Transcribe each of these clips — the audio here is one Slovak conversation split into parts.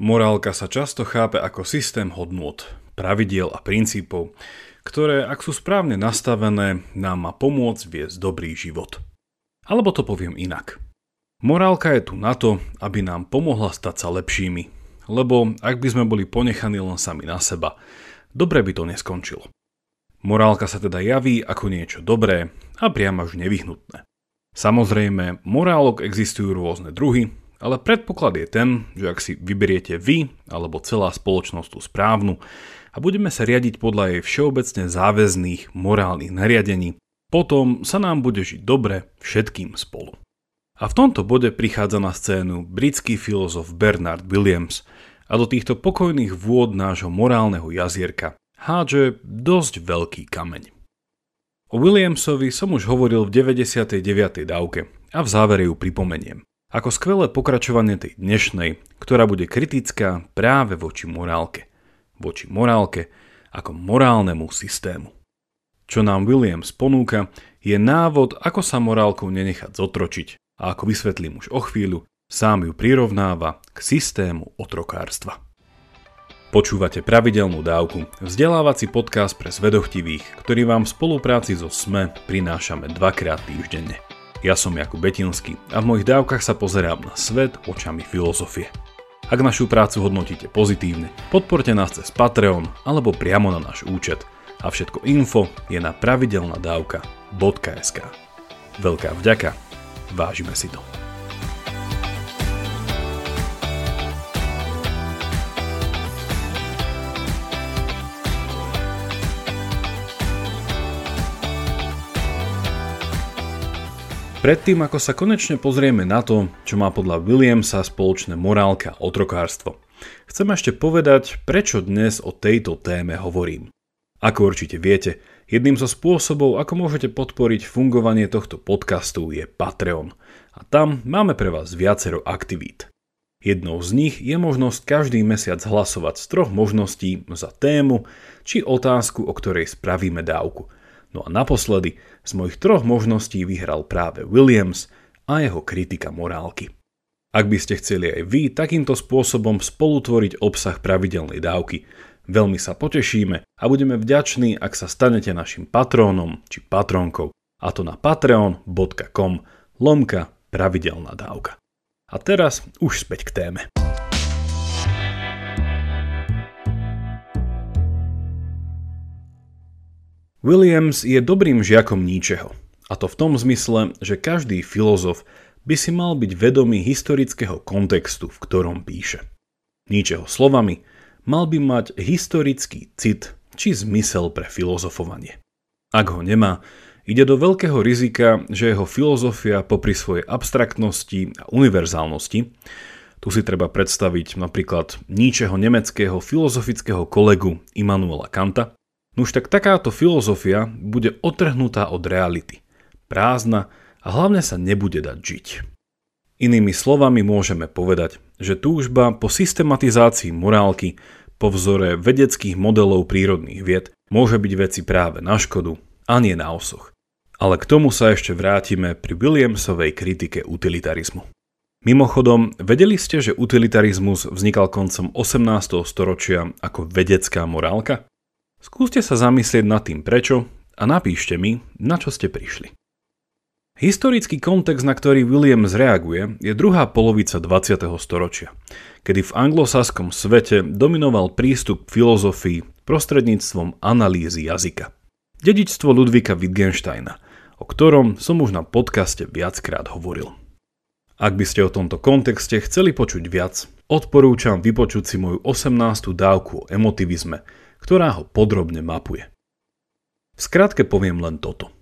Morálka sa často chápe ako systém hodnôt, pravidiel a princípov, ktoré, ak sú správne nastavené, nám má pomôcť viesť dobrý život. Alebo to poviem inak. Morálka je tu na to, aby nám pomohla stať sa lepšími, lebo ak by sme boli ponechaní len sami na seba, dobre by to neskončilo. Morálka sa teda javí ako niečo dobré a priam až nevyhnutné. Samozrejme, morálok existujú rôzne druhy ale predpoklad je ten, že ak si vyberiete vy alebo celá spoločnosť tú správnu a budeme sa riadiť podľa jej všeobecne záväzných morálnych nariadení, potom sa nám bude žiť dobre všetkým spolu. A v tomto bode prichádza na scénu britský filozof Bernard Williams a do týchto pokojných vôd nášho morálneho jazierka hádže dosť veľký kameň. O Williamsovi som už hovoril v 99. dávke a v závere ju pripomeniem. Ako skvelé pokračovanie tej dnešnej, ktorá bude kritická práve voči morálke. Voči morálke ako morálnemu systému. Čo nám Williams ponúka, je návod, ako sa morálkou nenechať zotročiť a ako vysvetlím už o chvíľu, sám ju prirovnáva k systému otrokárstva. Počúvate pravidelnú dávku, vzdelávací podcast pre zvedochtivých, ktorý vám v spolupráci so SME prinášame dvakrát týždenne. Ja som Jakub Betinský a v mojich dávkach sa pozerám na svet očami filozofie. Ak našu prácu hodnotíte pozitívne, podporte nás cez Patreon alebo priamo na náš účet a všetko info je na pravidelnadavka.sk. Veľká vďaka, vážime si to. Predtým, ako sa konečne pozrieme na to, čo má podľa Williamsa spoločné morálka a otrokárstvo, chcem ešte povedať, prečo dnes o tejto téme hovorím. Ako určite viete, jedným zo spôsobov, ako môžete podporiť fungovanie tohto podcastu je Patreon. A tam máme pre vás viacero aktivít. Jednou z nich je možnosť každý mesiac hlasovať z troch možností za tému či otázku, o ktorej spravíme dávku – No a naposledy z mojich troch možností vyhral práve Williams a jeho kritika morálky. Ak by ste chceli aj vy takýmto spôsobom spolutvoriť obsah pravidelnej dávky, veľmi sa potešíme a budeme vďační, ak sa stanete našim patrónom či patrónkou, a to na patreon.com lomka pravidelná dávka. A teraz už späť k téme. Williams je dobrým žiakom ničeho. A to v tom zmysle, že každý filozof by si mal byť vedomý historického kontextu, v ktorom píše. Ničeho slovami, mal by mať historický cit či zmysel pre filozofovanie. Ak ho nemá, ide do veľkého rizika, že jeho filozofia popri svojej abstraktnosti a univerzálnosti, tu si treba predstaviť napríklad níčeho nemeckého filozofického kolegu Immanuela Kanta, Nuž tak takáto filozofia bude otrhnutá od reality, prázdna a hlavne sa nebude dať žiť. Inými slovami môžeme povedať, že túžba po systematizácii morálky po vzore vedeckých modelov prírodných vied môže byť veci práve na škodu a nie na osoch. Ale k tomu sa ešte vrátime pri Williamsovej kritike utilitarizmu. Mimochodom, vedeli ste, že utilitarizmus vznikal koncom 18. storočia ako vedecká morálka? Skúste sa zamyslieť nad tým prečo a napíšte mi, na čo ste prišli. Historický kontext, na ktorý Williams reaguje, je druhá polovica 20. storočia, kedy v anglosaskom svete dominoval prístup k filozofii prostredníctvom analýzy jazyka. Dedičstvo Ludvika Wittgensteina, o ktorom som už na podcaste viackrát hovoril. Ak by ste o tomto kontexte chceli počuť viac, odporúčam vypočuť si moju 18. dávku o emotivizme, ktorá ho podrobne mapuje. V skratke poviem len toto.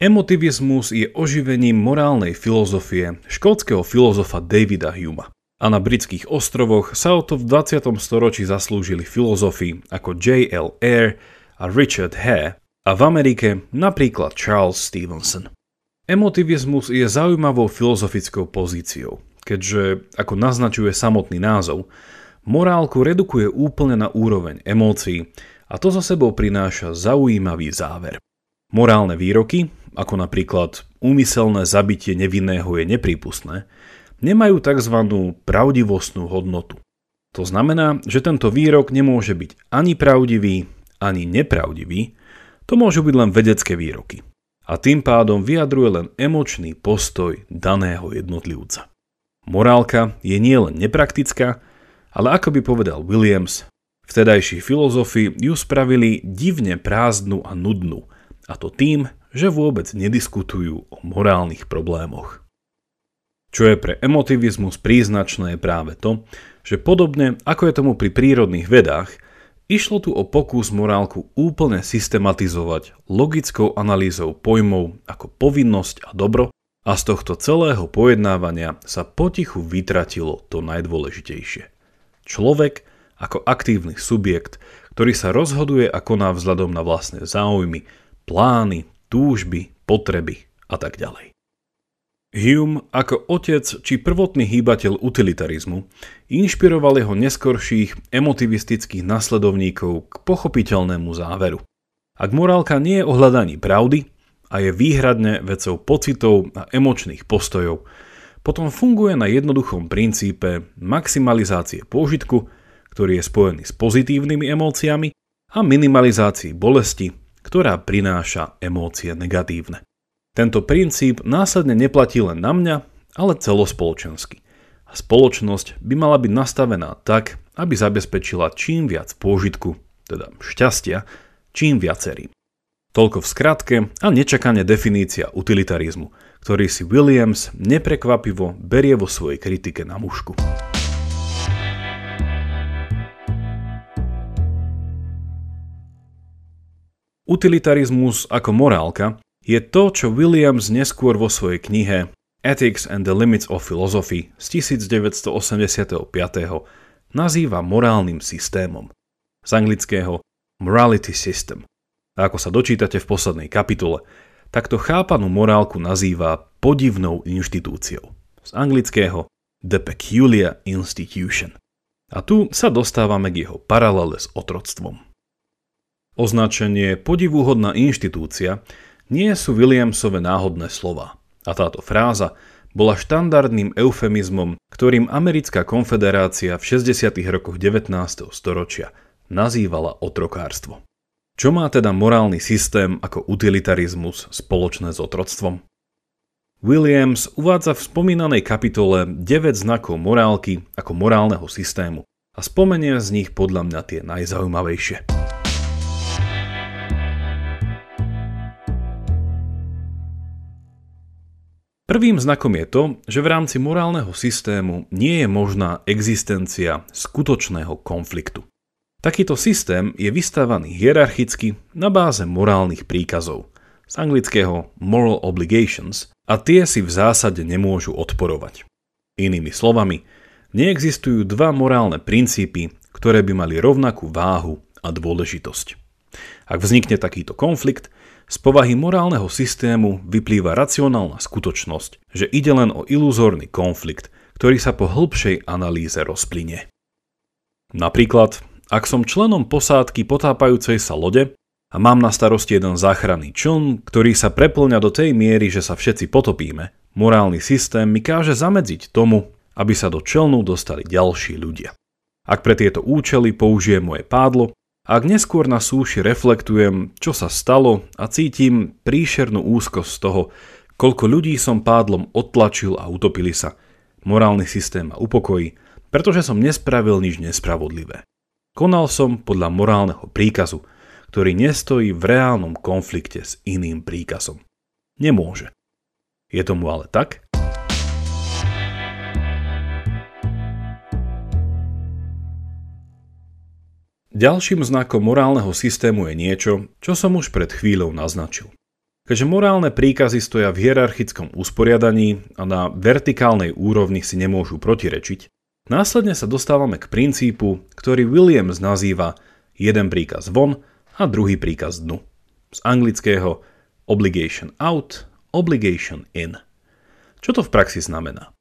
Emotivizmus je oživením morálnej filozofie škótskeho filozofa Davida Huma. A na britských ostrovoch sa o to v 20. storočí zaslúžili filozofi ako J.L. Eyre a Richard Hare a v Amerike napríklad Charles Stevenson. Emotivizmus je zaujímavou filozofickou pozíciou, keďže, ako naznačuje samotný názov, morálku redukuje úplne na úroveň emócií a to za sebou prináša zaujímavý záver. Morálne výroky, ako napríklad úmyselné zabitie nevinného je neprípustné, nemajú tzv. pravdivostnú hodnotu. To znamená, že tento výrok nemôže byť ani pravdivý, ani nepravdivý, to môžu byť len vedecké výroky. A tým pádom vyjadruje len emočný postoj daného jednotlivca. Morálka je nielen nepraktická, ale ako by povedal Williams, vtedajší filozofi ju spravili divne prázdnu a nudnú, a to tým, že vôbec nediskutujú o morálnych problémoch. Čo je pre emotivizmus príznačné je práve to, že podobne ako je tomu pri prírodných vedách, išlo tu o pokus morálku úplne systematizovať logickou analýzou pojmov ako povinnosť a dobro a z tohto celého pojednávania sa potichu vytratilo to najdôležitejšie. Človek ako aktívny subjekt, ktorý sa rozhoduje a koná vzhľadom na vlastné záujmy, plány, túžby, potreby a tak ďalej. Hume ako otec či prvotný hýbateľ utilitarizmu inšpiroval jeho neskorších emotivistických nasledovníkov k pochopiteľnému záveru. Ak morálka nie je o hľadaní pravdy a je výhradne vecou pocitov a emočných postojov, potom funguje na jednoduchom princípe maximalizácie pôžitku, ktorý je spojený s pozitívnymi emóciami a minimalizácii bolesti, ktorá prináša emócie negatívne. Tento princíp následne neplatí len na mňa, ale celospoločensky. A spoločnosť by mala byť nastavená tak, aby zabezpečila čím viac pôžitku, teda šťastia, čím viacerým. Toľko v skratke a nečakane definícia utilitarizmu, ktorý si Williams neprekvapivo berie vo svojej kritike na mušku. Utilitarizmus ako morálka je to, čo Williams neskôr vo svojej knihe Ethics and the Limits of Philosophy z 1985. nazýva morálnym systémom. Z anglického Morality System. A ako sa dočítate v poslednej kapitole, takto chápanú morálku nazýva podivnou inštitúciou. Z anglického The Peculiar Institution. A tu sa dostávame k jeho paralele s otroctvom. Označenie podivuhodná inštitúcia nie sú Williamsove náhodné slova. A táto fráza bola štandardným eufemizmom, ktorým Americká konfederácia v 60. rokoch 19. storočia nazývala otrokárstvo. Čo má teda morálny systém ako utilitarizmus spoločné s otroctvom? Williams uvádza v spomínanej kapitole 9 znakov morálky ako morálneho systému a spomenie z nich podľa mňa tie najzaujímavejšie. Prvým znakom je to, že v rámci morálneho systému nie je možná existencia skutočného konfliktu. Takýto systém je vystávaný hierarchicky na báze morálnych príkazov, z anglického moral obligations, a tie si v zásade nemôžu odporovať. Inými slovami, neexistujú dva morálne princípy, ktoré by mali rovnakú váhu a dôležitosť. Ak vznikne takýto konflikt, z povahy morálneho systému vyplýva racionálna skutočnosť, že ide len o iluzórny konflikt, ktorý sa po hĺbšej analýze rozplynie. Napríklad, ak som členom posádky potápajúcej sa lode a mám na starosti jeden záchranný čln, ktorý sa preplňa do tej miery, že sa všetci potopíme, morálny systém mi káže zamedziť tomu, aby sa do čelnu dostali ďalší ľudia. Ak pre tieto účely použijem moje pádlo, ak neskôr na súši reflektujem, čo sa stalo a cítim príšernú úzkosť z toho, koľko ľudí som pádlom odtlačil a utopili sa, morálny systém ma upokojí, pretože som nespravil nič nespravodlivé. Konal som podľa morálneho príkazu, ktorý nestojí v reálnom konflikte s iným príkazom. Nemôže. Je tomu ale tak? Ďalším znakom morálneho systému je niečo, čo som už pred chvíľou naznačil. Keďže morálne príkazy stoja v hierarchickom usporiadaní a na vertikálnej úrovni si nemôžu protirečiť, následne sa dostávame k princípu, ktorý Williams nazýva jeden príkaz von a druhý príkaz dnu. Z anglického obligation out, obligation in. Čo to v praxi znamená?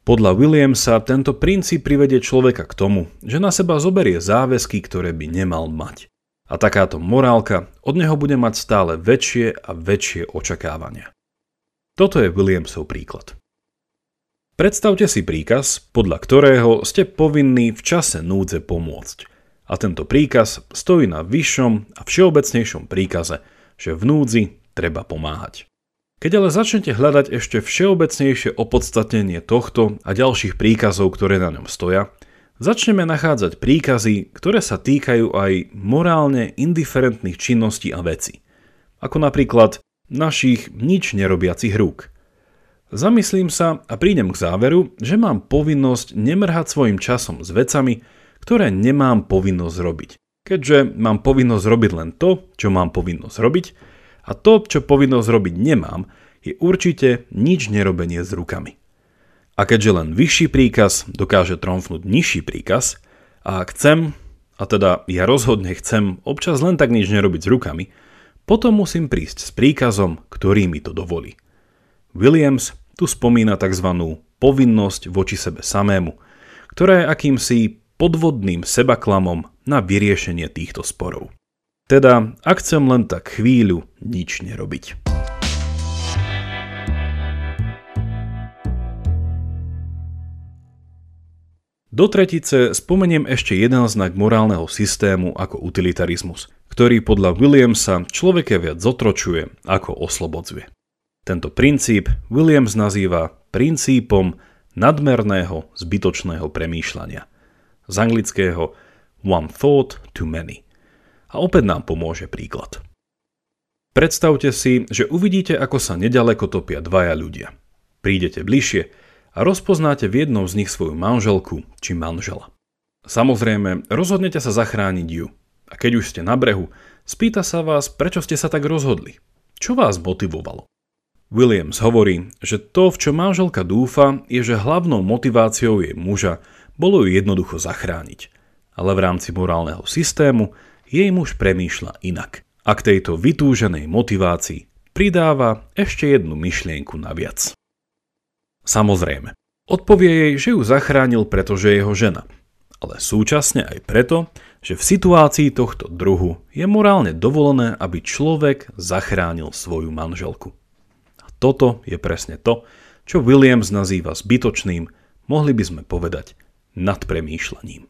Podľa Williamsa tento princíp privedie človeka k tomu, že na seba zoberie záväzky, ktoré by nemal mať. A takáto morálka od neho bude mať stále väčšie a väčšie očakávania. Toto je Williamsov príklad. Predstavte si príkaz, podľa ktorého ste povinní v čase núdze pomôcť. A tento príkaz stojí na vyššom a všeobecnejšom príkaze, že v núdzi treba pomáhať. Keď ale začnete hľadať ešte všeobecnejšie opodstatnenie tohto a ďalších príkazov, ktoré na ňom stoja, začneme nachádzať príkazy, ktoré sa týkajú aj morálne indiferentných činností a vecí. Ako napríklad našich nič nerobiacich rúk. Zamyslím sa a prídem k záveru, že mám povinnosť nemrhať svojim časom s vecami, ktoré nemám povinnosť robiť. Keďže mám povinnosť robiť len to, čo mám povinnosť robiť, a to, čo povinnosť robiť nemám, je určite nič nerobenie s rukami. A keďže len vyšší príkaz dokáže tromfnúť nižší príkaz, a ak chcem, a teda ja rozhodne chcem občas len tak nič nerobiť s rukami, potom musím prísť s príkazom, ktorý mi to dovolí. Williams tu spomína tzv. povinnosť voči sebe samému, ktorá je akýmsi podvodným sebaklamom na vyriešenie týchto sporov. Teda, ak chcem len tak chvíľu nič nerobiť. Do tretice spomeniem ešte jeden znak morálneho systému ako utilitarizmus, ktorý podľa Williamsa človeke viac zotročuje ako oslobodzuje. Tento princíp Williams nazýva princípom nadmerného zbytočného premýšľania. Z anglického one thought too many – a opäť nám pomôže príklad. Predstavte si, že uvidíte, ako sa nedaleko topia dvaja ľudia. Prídete bližšie a rozpoznáte v jednom z nich svoju manželku či manžela. Samozrejme, rozhodnete sa zachrániť ju. A keď už ste na brehu, spýta sa vás, prečo ste sa tak rozhodli. Čo vás motivovalo? Williams hovorí, že to, v čo manželka dúfa, je, že hlavnou motiváciou jej muža bolo ju jednoducho zachrániť. Ale v rámci morálneho systému jej muž premýšľa inak. A k tejto vytúženej motivácii pridáva ešte jednu myšlienku naviac. Samozrejme, odpovie jej, že ju zachránil, pretože je jeho žena, ale súčasne aj preto, že v situácii tohto druhu je morálne dovolené, aby človek zachránil svoju manželku. Toto je presne to, čo Williams nazýva zbytočným, mohli by sme povedať nadpremýšľaním.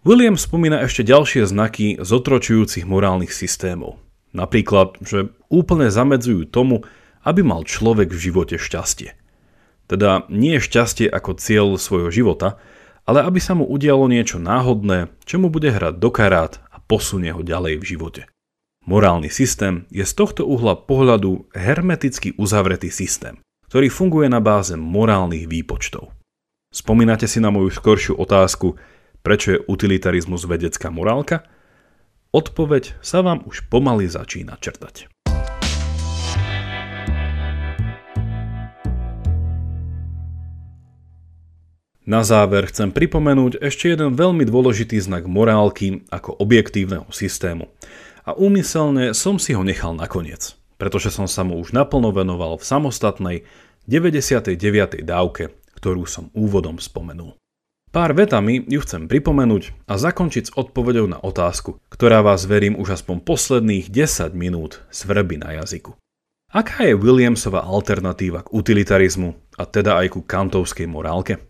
William spomína ešte ďalšie znaky zotročujúcich morálnych systémov. Napríklad, že úplne zamedzujú tomu, aby mal človek v živote šťastie. Teda nie šťastie ako cieľ svojho života, ale aby sa mu udialo niečo náhodné, čo mu bude hrať do karát a posunie ho ďalej v živote. Morálny systém je z tohto uhla pohľadu hermeticky uzavretý systém, ktorý funguje na báze morálnych výpočtov. Spomínate si na moju skoršiu otázku, Prečo je utilitarizmus vedecká morálka? Odpoveď sa vám už pomaly začína črtať. Na záver chcem pripomenúť ešte jeden veľmi dôležitý znak morálky ako objektívneho systému. A úmyselne som si ho nechal nakoniec, pretože som sa mu už naplno venoval v samostatnej 99. dávke, ktorú som úvodom spomenul. Pár vetami ju chcem pripomenúť a zakončiť s odpovedou na otázku, ktorá vás verím už aspoň posledných 10 minút svrbí na jazyku. Aká je Williamsova alternatíva k utilitarizmu a teda aj ku kantovskej morálke?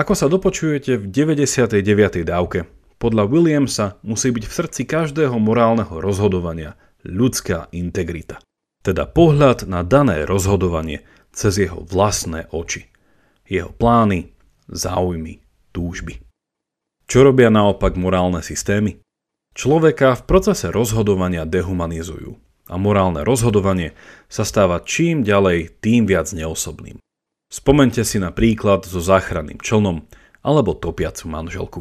Ako sa dopočujete v 99. dávke, podľa Williamsa musí byť v srdci každého morálneho rozhodovania ľudská integrita. Teda pohľad na dané rozhodovanie cez jeho vlastné oči. Jeho plány, záujmy, túžby. Čo robia naopak morálne systémy? Človeka v procese rozhodovania dehumanizujú a morálne rozhodovanie sa stáva čím ďalej tým viac neosobným. Spomente si na príklad so záchranným člnom alebo topiacu manželku.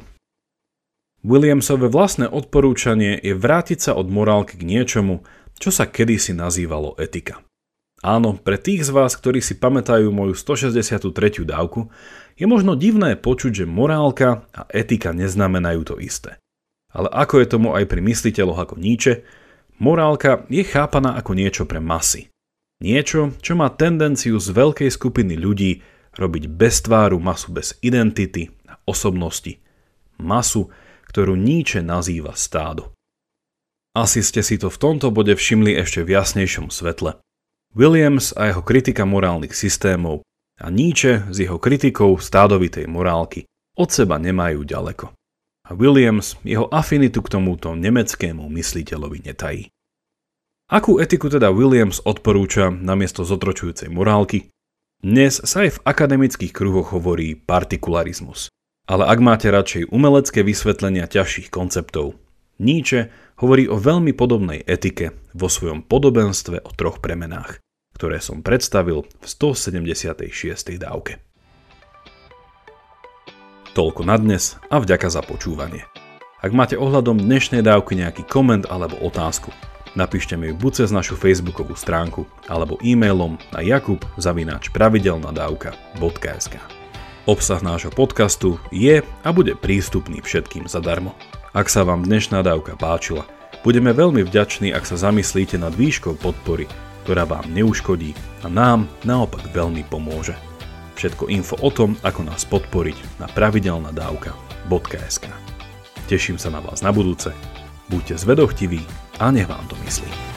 Williamsové vlastné odporúčanie je vrátiť sa od morálky k niečomu, čo sa kedysi nazývalo etika. Áno, pre tých z vás, ktorí si pamätajú moju 163. dávku, je možno divné počuť, že morálka a etika neznamenajú to isté. Ale ako je tomu aj pri mysliteľoch ako Nietzsche, morálka je chápaná ako niečo pre masy. Niečo, čo má tendenciu z veľkej skupiny ľudí robiť bez tváru masu bez identity a osobnosti. Masu, ktorú Nietzsche nazýva stádo. Asi ste si to v tomto bode všimli ešte v jasnejšom svetle. Williams a jeho kritika morálnych systémov A Nietzsche s jeho kritikou stádovitej morálky od seba nemajú ďaleko. A Williams jeho afinitu k tomuto nemeckému mysliteľovi netají. Akú etiku teda Williams odporúča namiesto zotročujúcej morálky? Dnes sa aj v akademických kruhoch hovorí partikularizmus. Ale ak máte radšej umelecké vysvetlenia ťažších konceptov, Nietzsche hovorí o veľmi podobnej etike vo svojom podobenstve o troch premenách, ktoré som predstavil v 176. dávke. Toľko na dnes a vďaka za počúvanie. Ak máte ohľadom dnešnej dávky nejaký koment alebo otázku, napíšte mi ju buď cez našu facebookovú stránku alebo e-mailom na jakub.pravidelnadavka.sk Obsah nášho podcastu je a bude prístupný všetkým zadarmo. Ak sa vám dnešná dávka páčila, budeme veľmi vďační, ak sa zamyslíte nad výškou podpory, ktorá vám neuškodí a nám naopak veľmi pomôže. Všetko info o tom, ako nás podporiť na pravidelnadavka.sk Teším sa na vás na budúce, buďte zvedochtiví a nech vám to myslí.